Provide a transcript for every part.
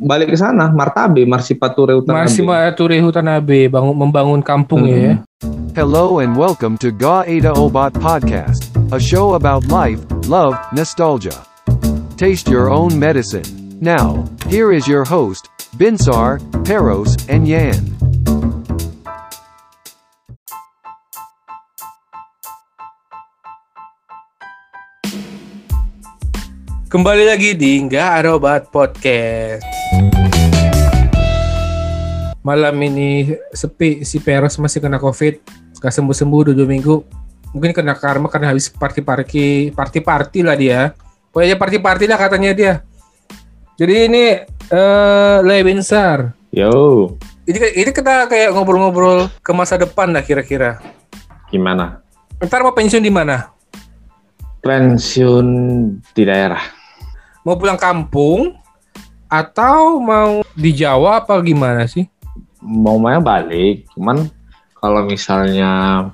balik ke sana, Martabe, Marsipature Utanabe. Marsipature Utanabe, bangun membangun kampung hmm. ya. Hello and welcome to Ga Ada Obat Podcast, a show about life, love, nostalgia. Taste your own medicine. Now, here is your host, Binsar, Peros, and Yan. Kembali lagi di Nggak Ada Obat Podcast. Malam ini sepi, si Peros masih kena COVID. Gak sembuh-sembuh dua minggu. Mungkin kena karma karena habis party-party, party-party lah dia. Pokoknya party-party lah katanya dia. Jadi ini uh, Le Binsar. Yo. Ini, ini kita kayak ngobrol-ngobrol ke masa depan lah kira-kira. Gimana? Ntar mau pensiun di mana? Pensiun di daerah mau pulang kampung atau mau di Jawa apa gimana sih? Mau main balik, cuman kalau misalnya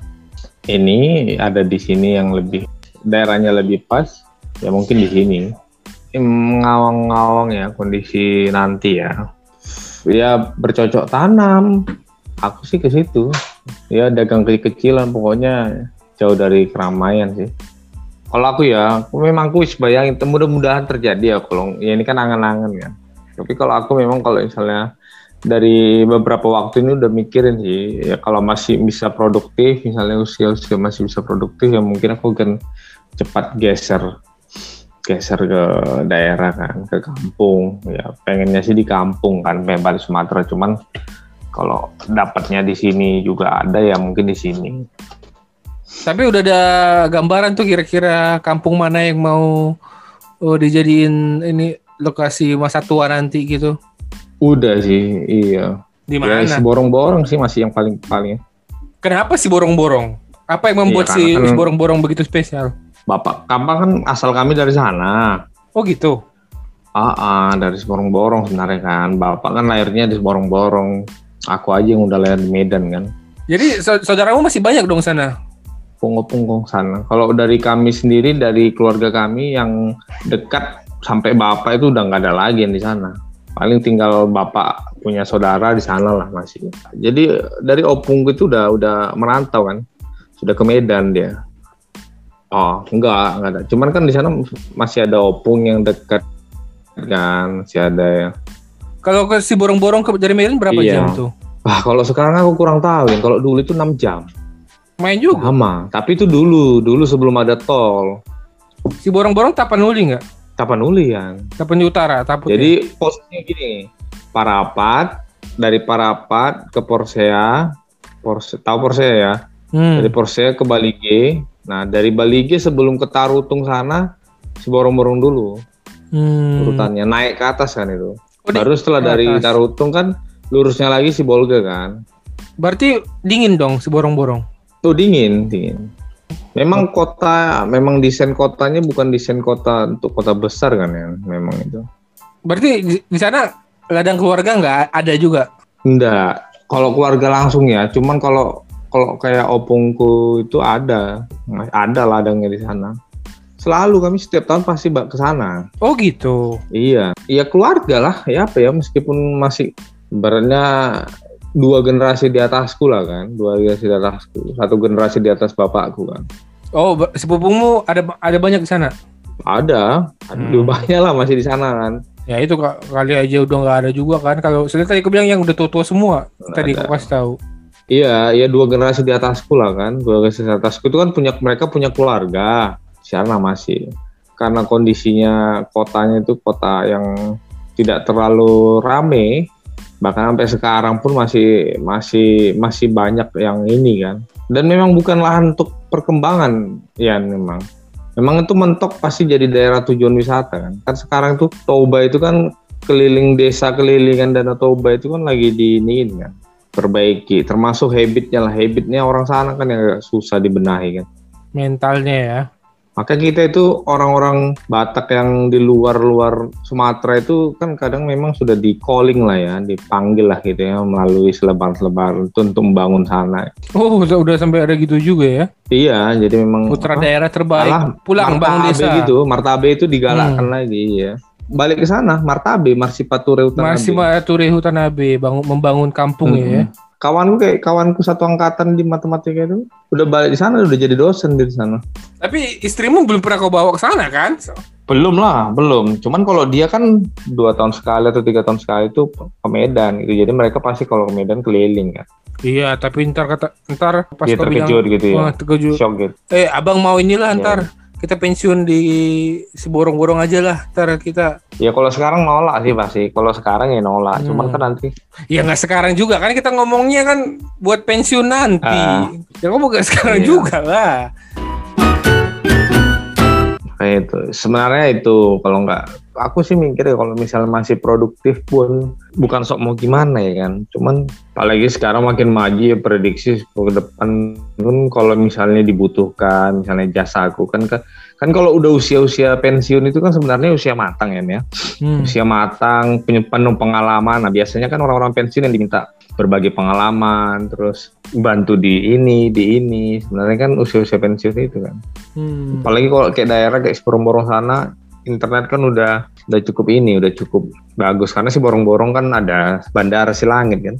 ini ada di sini yang lebih daerahnya lebih pas, ya mungkin di sini. Ngawang-ngawang ya kondisi nanti ya. Ya bercocok tanam. Aku sih ke situ. Ya dagang kecil-kecilan pokoknya jauh dari keramaian sih. Kalau aku ya, aku memang aku bayangin mudah-mudahan terjadi ya kalau ya ini kan angan-angan ya. Tapi kalau aku memang kalau misalnya dari beberapa waktu ini udah mikirin sih ya kalau masih bisa produktif misalnya usia usia masih bisa produktif ya mungkin aku akan cepat geser geser ke daerah kan ke kampung. Ya pengennya sih di kampung kan pengen Sumatera. Cuman kalau dapatnya di sini juga ada ya mungkin di sini tapi udah ada gambaran tuh kira-kira kampung mana yang mau oh, dijadiin ini lokasi masa tua nanti gitu? Udah sih, iya. Di mana? Ya, si borong-borong sih masih yang paling paling. Kenapa sih borong-borong? Apa yang membuat iya, si kan, borong-borong begitu spesial? Bapak Kampang kan asal kami dari sana. Oh gitu. Ah, ah dari borong-borong sebenarnya kan. Bapak kan lahirnya di borong-borong. Aku aja yang udah lahir di Medan kan. Jadi saudaramu masih banyak dong sana? Punggong-punggong sana. Kalau dari kami sendiri, dari keluarga kami yang dekat sampai bapak itu udah nggak ada lagi yang di sana. Paling tinggal bapak punya saudara di sana lah masih. Jadi dari opung itu udah udah merantau kan, sudah ke Medan dia. Oh enggak enggak ada. Cuman kan di sana masih ada opung yang dekat kan, masih ada ya. Kalau ke si borong-borong ke dari Medan berapa iya. jam tuh? Wah, kalau sekarang aku kurang tahu. Kalau dulu itu 6 jam. Main juga. Sama, tapi itu dulu, dulu sebelum ada tol. Si borong-borong Tapanuli nggak? Tapanuli yang. Tapanuli Utara, Taput. Jadi ya? posnya gini, Parapat dari Parapat ke Porsea, Porse, tahu Porsea ya? Hmm. Dari Porsea ke Balige. Nah, dari Balige sebelum ke Tarutung sana, si borong-borong dulu. Hmm. Urutannya naik ke atas kan itu. Oh, Baru setelah dari atas. Tarutung kan lurusnya lagi si Bolga kan. Berarti dingin dong si borong-borong. Tuh dingin, dingin. Memang kota, memang desain kotanya bukan desain kota untuk kota besar kan ya, memang itu. Berarti di, sana ladang keluarga nggak ada juga? Enggak. Kalau keluarga langsung ya, cuman kalau kalau kayak opungku itu ada, ada ladangnya di sana. Selalu kami setiap tahun pasti ke sana. Oh gitu. Iya, iya keluarga lah, ya apa ya meskipun masih ibaratnya dua generasi di atasku lah kan, dua generasi di atasku, satu generasi di atas bapakku kan. Oh, sepupumu ada ada banyak di sana? Ada, ada hmm. banyak lah masih di sana kan. Ya itu kali aja udah nggak ada juga kan. Kalau saya tadi aku bilang yang udah tua-tua semua, Nggak tadi aku kasih tahu. Iya, iya dua generasi di atasku lah kan. Dua generasi di atasku itu kan punya mereka punya keluarga. Sana masih. Karena kondisinya kotanya itu kota yang tidak terlalu rame, bahkan sampai sekarang pun masih masih masih banyak yang ini kan. Dan memang bukan lahan untuk perkembangan ya memang. Memang itu mentok pasti jadi daerah tujuan wisata kan. Kan sekarang tuh Toba itu kan keliling desa kelilingan Danau Toba itu kan lagi diiniin kan. Perbaiki termasuk habitnya lah. Habitnya orang sana kan yang susah dibenahi kan. Mentalnya ya maka kita itu orang-orang Batak yang di luar-luar Sumatera itu kan kadang memang sudah di calling lah ya, dipanggil lah gitu ya melalui selebaran-selebaran itu untuk membangun sana. Oh, udah, udah sampai ada gitu juga ya? Iya, jadi memang putra apa, daerah terbaik pulang bangun desa. gitu, martabe itu digalakkan hmm. lagi ya. balik ke sana Martabe Marsipature Utanabe Masih Mature Hutanabe bangun membangun kampung Mm-mm. ya. Kawanku kayak kawanku satu angkatan di matematika itu udah balik di sana udah jadi dosen di sana. Tapi istrimu belum pernah kau bawa ke sana kan? belum lah belum. Cuman kalau dia kan dua tahun sekali atau tiga tahun sekali itu ke Medan gitu. Jadi mereka pasti kalau ke Medan keliling kan. Iya, tapi ntar kata ntar pas dia kau bilang terkejut gitu ya. terkejut. shock gitu. Eh, abang mau inilah Iya. ntar kita pensiun di si borong-borong aja lah. Ntar kita ya kalau sekarang nolak sih pasti kalau sekarang ya nolak cuman Hmm. kan nanti ya nggak sekarang juga kan kita ngomongnya kan buat pensiun nanti. Ah. Ya kamu bukan sekarang Iya. juga lah. kayak itu sebenarnya itu kalau nggak aku sih mikir ya kalau misalnya masih produktif pun bukan sok mau gimana ya kan. Cuman apalagi sekarang makin maju ya prediksi ke depan pun kalau misalnya dibutuhkan misalnya jasa aku kan kan kan kalau udah usia-usia pensiun itu kan sebenarnya usia matang ya ya. Hmm. usia matang penuh pengalaman. Nah biasanya kan orang-orang pensiun yang diminta berbagi pengalaman terus bantu di ini di ini. Sebenarnya kan usia-usia pensiun itu kan. Hmm. apalagi kalau kayak daerah kayak Borong-Borong sana internet kan udah udah cukup ini udah cukup bagus karena si Borong-Borong kan ada bandara Silangit kan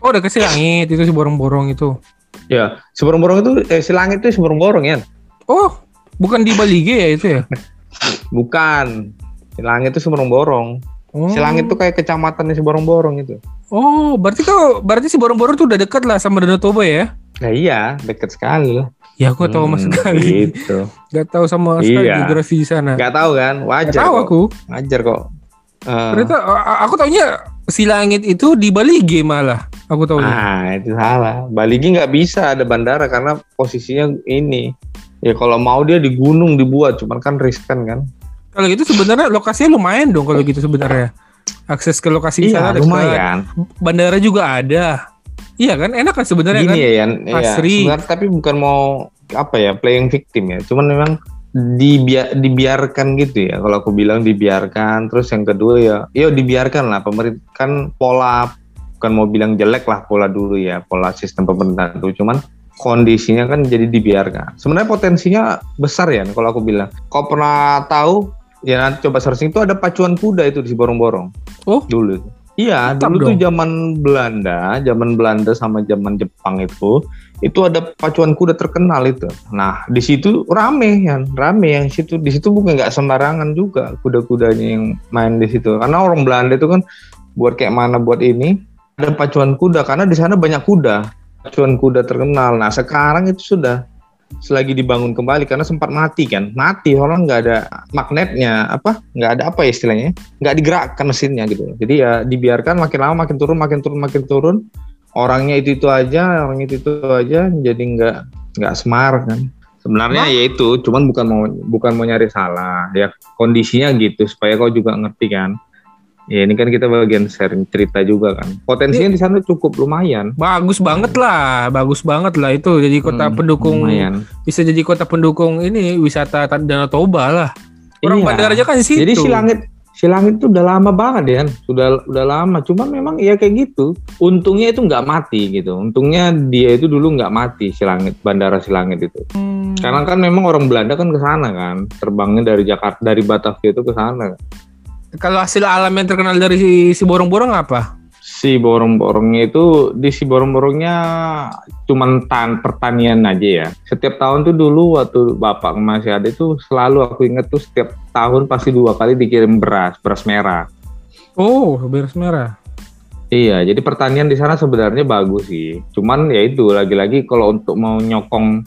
Oh, udah ke Silangit itu si borong-borong itu. ya si Borong-Borong itu eh Silangit itu si Borong-Borong ya Oh, bukan di Bali G ya itu ya? bukan Silangit itu si Borong-Borong Oh. Silangit itu kayak kecamatan si Borong-Borong itu Oh, berarti kau berarti si borong-borong tuh udah dekat lah sama Danau Toba ya? Nah iya deket sekali lah Ya aku tahu sama Hmm, sekali. gitu Gak tahu sama sekali Iya. geografi di sana. nggak tahu kan Gak wajar tahu kok aku. wajar kok Eh, Ternyata aku taunya si langit itu di Bali G malah. Aku tahu. Ah, itu salah. Baligi nggak bisa ada bandara karena posisinya ini. Ya kalau mau dia di gunung dibuat, cuman kan riskan kan. Kalau gitu sebenarnya lokasinya lumayan dong kalau gitu sebenarnya. Akses ke lokasi sana Iya, dekat. lumayan. Bandara juga ada. Iya kan? Enak kan sebenarnya kan? ya, Yan. Iya, Asri. sebenarnya tapi bukan mau apa ya, playing victim ya. Cuman memang dibia- dibiarkan gitu ya. Kalau aku bilang dibiarkan, terus yang kedua ya, ya dibiarkan lah pemerintah kan pola bukan mau bilang jelek lah pola dulu ya, pola sistem pemerintahan itu. Cuman kondisinya kan jadi dibiarkan. Sebenarnya potensinya besar ya kalau aku bilang. Kau pernah tahu ya nanti coba searching itu ada pacuan kuda itu di Borong-Borong. Oh. Dulu. Iya, dulu tuh dong. zaman Belanda, zaman Belanda sama zaman Jepang itu itu ada pacuan kuda terkenal itu. Nah, di situ rame ya, rame yang situ. Di situ bukan nggak sembarangan juga kuda-kudanya yang main di situ. Karena orang Belanda itu kan buat kayak mana buat ini ada pacuan kuda karena di sana banyak kuda. Pacuan kuda terkenal. Nah, sekarang itu sudah selagi dibangun kembali karena sempat mati kan? Mati orang nggak ada magnetnya apa? Nggak ada apa ya istilahnya? Nggak digerakkan mesinnya gitu. Jadi ya dibiarkan makin lama makin turun makin turun makin turun. Orangnya itu itu aja orangnya itu itu aja jadi nggak nggak smart kan? Sebenarnya ya itu cuman bukan mau bukan mau nyari salah ya. Kondisinya gitu supaya kau juga ngerti kan ya ini kan kita bagian sharing cerita juga kan potensinya di sana cukup lumayan Bagus banget lah, bagus banget lah itu jadi kota Hmm, pendukung lumayan bisa jadi kota pendukung ini wisata Danau Toba lah. Orang Iya. bandar aja kan situ. Jadi si langit si langit itu udah lama banget ya, sudah udah lama. Cuman memang ya kayak gitu. Untungnya itu nggak mati gitu. Untungnya dia itu dulu nggak mati si langit, bandara si langit itu. Hmm. Karena kan memang orang Belanda kan ke sana kan, terbangnya dari Jakarta, dari Batavia itu ke sana. Kalau hasil alam yang terkenal dari si, si borong-borong apa? Si borong-borongnya itu di si borong-borongnya cuman tan pertanian aja ya. Setiap tahun tuh dulu waktu bapak masih ada itu selalu aku inget tuh setiap tahun pasti dua kali dikirim beras, beras merah. Oh, beras merah. Iya, jadi pertanian di sana sebenarnya bagus sih. Cuman ya itu lagi-lagi kalau untuk mau nyokong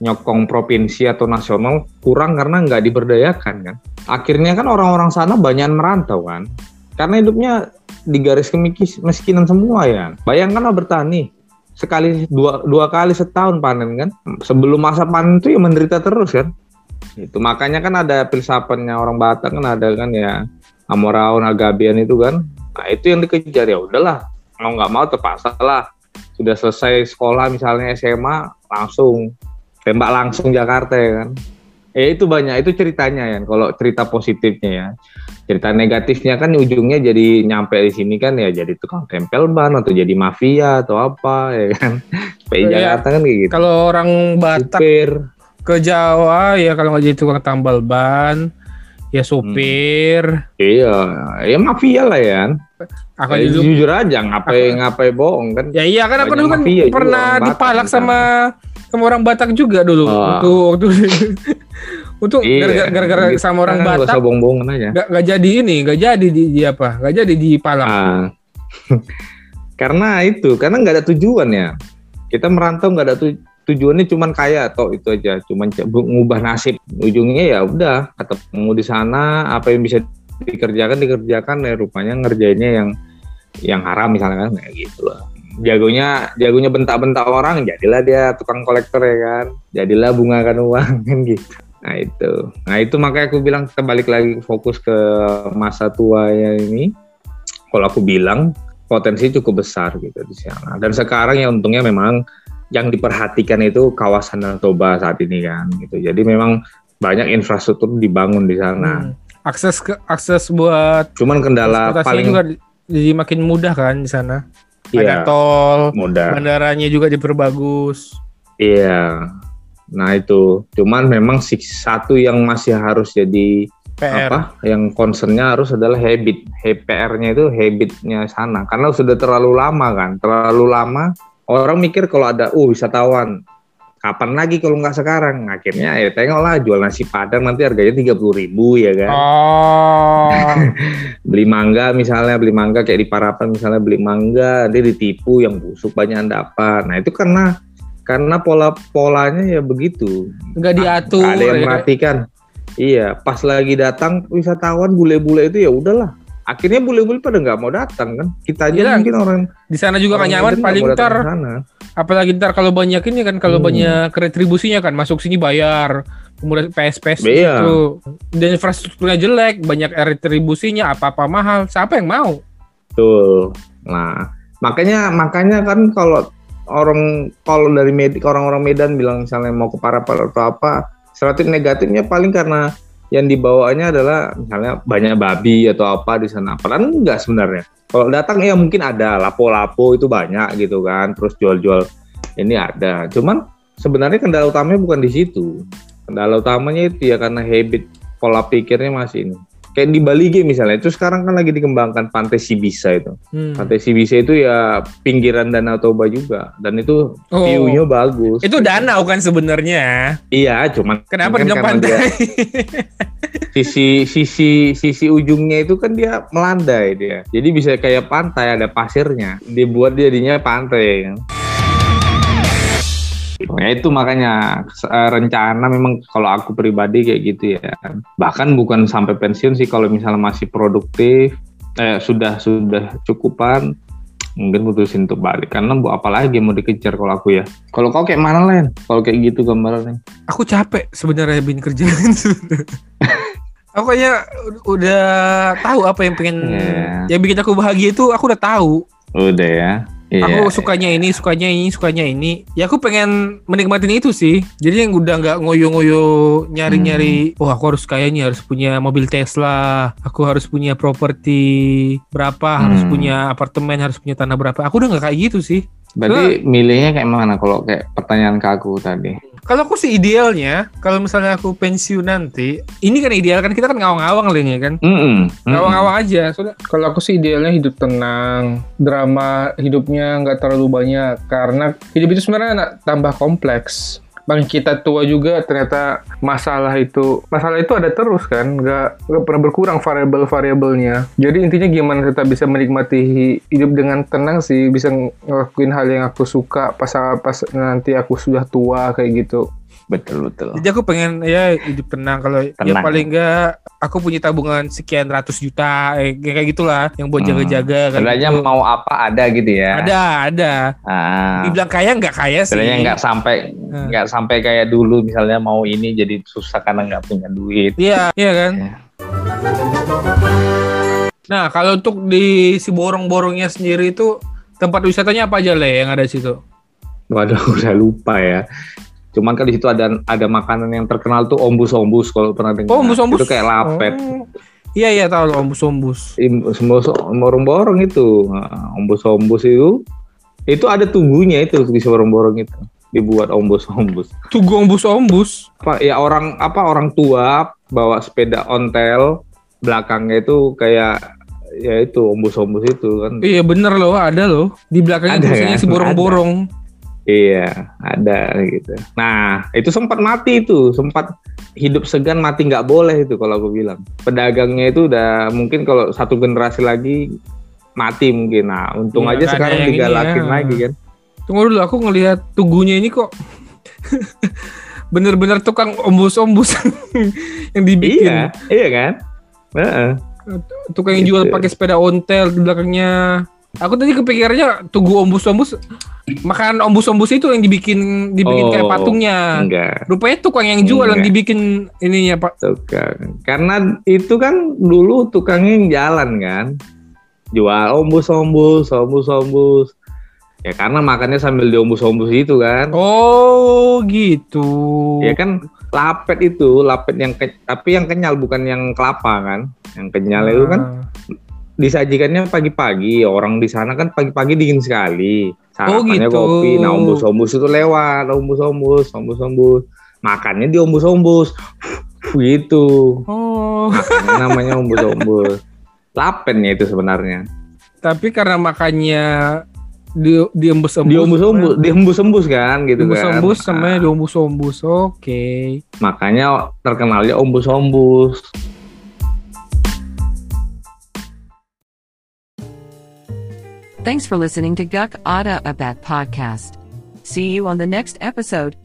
nyokong provinsi atau nasional kurang karena nggak diberdayakan kan. Akhirnya kan orang-orang sana banyak merantau kan. Karena hidupnya di garis kemiskinan semua ya. Bayangkanlah bertani sekali dua dua kali setahun panen kan. Sebelum masa panen itu ya menderita terus kan. Itu makanya kan ada filsafatnya orang Batak kan ada kan ya Amoraun Agabian itu kan. Nah itu yang dikejar ya udahlah mau nggak mau terpaksa lah. Sudah selesai sekolah misalnya SMA langsung tembak langsung Jakarta ya kan. Ya itu banyak itu ceritanya ya. Kalau cerita positifnya ya, cerita negatifnya kan ujungnya jadi nyampe di sini kan ya jadi tukang tempel ban atau jadi mafia atau apa ya kan. PI Kayak Jakarta kan kayak gitu. Kalau orang Batak Supir. ke Jawa ya kalau nggak jadi tukang tambal ban, ya sopir. Iya, ya mafia lah ya. Aku Ya, dulu jujur aja, ngapain ngapain bohong kan? Ya iya kan aku dulu kan mafia pernah dipalak di sama sama orang Batak juga dulu Oh. waktu waktu untuk Iya, gara-gara gara-gara gitu. sama orang Nggak Batak usah bohong-bohongan aja. nggak nggak jadi ini nggak jadi di, di apa nggak jadi dipalak Ah. karena itu, karena nggak ada tujuan ya. Kita merantau nggak ada tu- tujuannya cuman kaya atau itu aja, cuman ngubah nasib. Ujungnya ya udah ketemu di sana, apa yang bisa dikerjakan dikerjakan ya rupanya ngerjainnya yang yang haram misalnya kan kayak gitu lah. Jagonya jagonya bentak-bentak orang, jadilah dia tukang kolektor ya kan. Jadilah bungakan uang kan gitu. Nah itu, nah itu makanya aku bilang kita balik lagi fokus ke masa tua ya ini. Kalau aku bilang potensi cukup besar gitu di sana. Dan sekarang ya untungnya memang yang diperhatikan itu kawasan Toba saat ini kan gitu. Jadi memang banyak infrastruktur dibangun di sana. Hmm. akses ke akses buat Cuman kendala paling juga di- jadi makin mudah kan di sana iya, ada tol mudah. bandaranya juga diperbagus Iya. Nah itu, cuman memang satu yang masih harus jadi PR apa? Yang concernnya harus adalah habit. PR-nya itu habitnya sana. Karena sudah terlalu lama kan, terlalu lama. Orang mikir kalau ada, uh wisatawan, kapan lagi kalau nggak sekarang? Akhirnya ya tengoklah jual nasi padang nanti harganya tiga ribu ya kan. oh Beli mangga misalnya, beli mangga kayak di Parapan misalnya beli mangga, nanti ditipu yang busuk banyak dapat. Nah itu karena karena pola polanya ya begitu. nggak diatur ada yang ya kan? merhatikan. Iya, pas lagi datang wisatawan bule-bule itu ya udahlah. Akhirnya bule-bule pada nggak mau datang kan. Kita aja Iya, mungkin orang di sana juga kan nyaman paling ntar apalagi ntar kalau banyak ini kan kalau Hmm. banyak retribusinya kan masuk sini bayar kemudian PS-PS Iya. itu dan infrastrukturnya jelek banyak retribusinya apa-apa mahal siapa yang mau Betul. Nah, makanya makanya kan kalau orang kalau dari Med, orang-orang Medan bilang misalnya mau ke Parapan atau apa, stereotip negatifnya paling karena yang dibawanya adalah misalnya banyak babi atau apa di sana. Padahal enggak sebenarnya. Kalau datang ya mungkin ada lapo-lapo itu banyak gitu kan, terus jual-jual ini ada. Cuman sebenarnya kendala utamanya bukan di situ. Kendala utamanya itu ya karena habit pola pikirnya masih ini. Kayak di Bali G misalnya, itu sekarang kan lagi dikembangkan Pantai Sibisa itu. Hmm. Pantai Sibisa itu ya pinggiran Danau Toba juga, dan itu Oh. view-nya bagus. itu danau kan sebenarnya Iya, cuman kenapa kan pantai dia sisi sisi sisi ujungnya itu kan dia melandai dia. Jadi bisa kayak pantai ada pasirnya. Dibuat jadinya pantai. kan. Ya itu makanya eh, rencana memang kalau aku pribadi kayak gitu ya. Bahkan bukan sampai pensiun sih kalau misalnya masih produktif, eh, sudah sudah cukupan, mungkin putusin untuk balik. Karena bu apa lagi yang mau dikejar kalau aku ya. Kalau kau kayak mana Len? Kalau kayak gitu gambarannya. aku capek sebenarnya bin kerjaan aku kayaknya udah tahu apa yang pengen Iya. yang bikin aku bahagia itu aku udah tahu Udah ya. Iya. aku sukanya ini sukanya ini sukanya ini ya aku pengen menikmatin itu sih jadi yang udah nggak ngoyo-ngoyo nyari-nyari Hmm. oh aku harus kayak nih harus punya mobil Tesla aku harus punya properti berapa harus Hmm. punya apartemen harus punya tanah berapa aku udah nggak kayak gitu sih Berarti milihnya kayak mana kalau kayak pertanyaan ke aku tadi? Kalau aku sih idealnya kalau misalnya aku pensiun nanti ini kan ideal kan kita kan ngawang-ngawang lah ya kan? Mm-mm. ngawang-ngawang aja. Soalnya kalau aku sih idealnya hidup tenang drama hidupnya nggak terlalu banyak karena hidup itu sebenarnya nak tambah kompleks Bang kita tua juga ternyata masalah itu masalah itu ada terus kan nggak nggak pernah berkurang variabel-variabelnya. Jadi intinya gimana kita bisa menikmati hidup dengan tenang sih bisa ngelakuin hal yang aku suka pas pas nanti aku sudah tua kayak gitu Betul betul. jadi aku pengen ya hidup tenang kalau ya paling nggak aku punya tabungan sekian ratus juta eh, kayak gitulah yang buat Hmm. jaga-jaga kayak Sebenarnya gitu. mau apa ada gitu ya. ada ada Ah. dibilang kaya nggak kaya sih Sebenarnya nggak sampai Hmm. nggak sampai kayak dulu misalnya mau ini jadi susah karena nggak punya duit. Iya, iya kan. Iya. Nah, kalau untuk di si borong-borongnya sendiri itu tempat wisatanya apa aja le yang ada di situ? Waduh udah lupa ya. Cuman kan di situ ada ada makanan yang terkenal tuh ombus-ombus kalau pernah dengar. Oh, ombus-ombus. Itu kayak lapet. Oh. Iya, iya tahu loh ombus-ombus. Semua borong-borong itu Nah, ombus-ombus itu itu ada tubuhnya itu di borong-borong itu dibuat ombus-ombus Tugu ombus-ombus. apa ya orang apa orang tua bawa sepeda ontel belakangnya itu kayak ya itu ombus-ombus itu kan Iya bener loh, ada loh. Di belakangnya Ada tulisannya kan? si borong-borong. Iya, ada gitu. Nah, itu sempat mati itu, sempat hidup segan mati nggak boleh itu kalau aku bilang. Pedagangnya itu udah mungkin kalau satu generasi lagi mati mungkin. Nah, untung Iya, aja sekarang digalakin ya. lagi kan. Tunggu dulu, aku ngelihat tugunya ini kok bener-bener tukang ombus-ombus yang dibikin. Iya, iya kan? Heeh. Tukang yang jual Gitu. pakai sepeda ontel di belakangnya. Aku tadi kepikirannya tugu ombus-ombus makan ombus-ombus itu yang dibikin dibikin kayak Oh, patungnya. Enggak, Rupanya tukang yang jual yang Enggak. dibikin ininya, Pak. tukang. Karena itu kan dulu tukangnya yang jalan kan. Jual ombus-ombus, ombus-ombus. Ya karena makannya sambil diombus-ombus itu kan. Oh, gitu. Ya kan lapet itu, lapet yang ke- tapi yang kenyal bukan yang kelapa kan. Yang kenyal itu kan Ah. Disajikannya pagi-pagi. Orang di sana kan pagi-pagi dingin sekali. Oh, Sarapannya gitu. kopi. Nah, ombus-ombus itu lewat, ombus-ombus, ombus-ombus. Makannya di ombus-ombus. gitu. Oh, Makanya namanya ombus-ombus. Lapennya itu sebenarnya. tapi karena makannya di diembus-embus. Diombus-ombus, dihembus-hembus kan gitu kan. Diembus-embus sama Nah, diombus-ombus. Oke. makanya terkenalnya ombus-ombus. Thanks for listening to Guk Ada Abat podcast. See you on the next episode.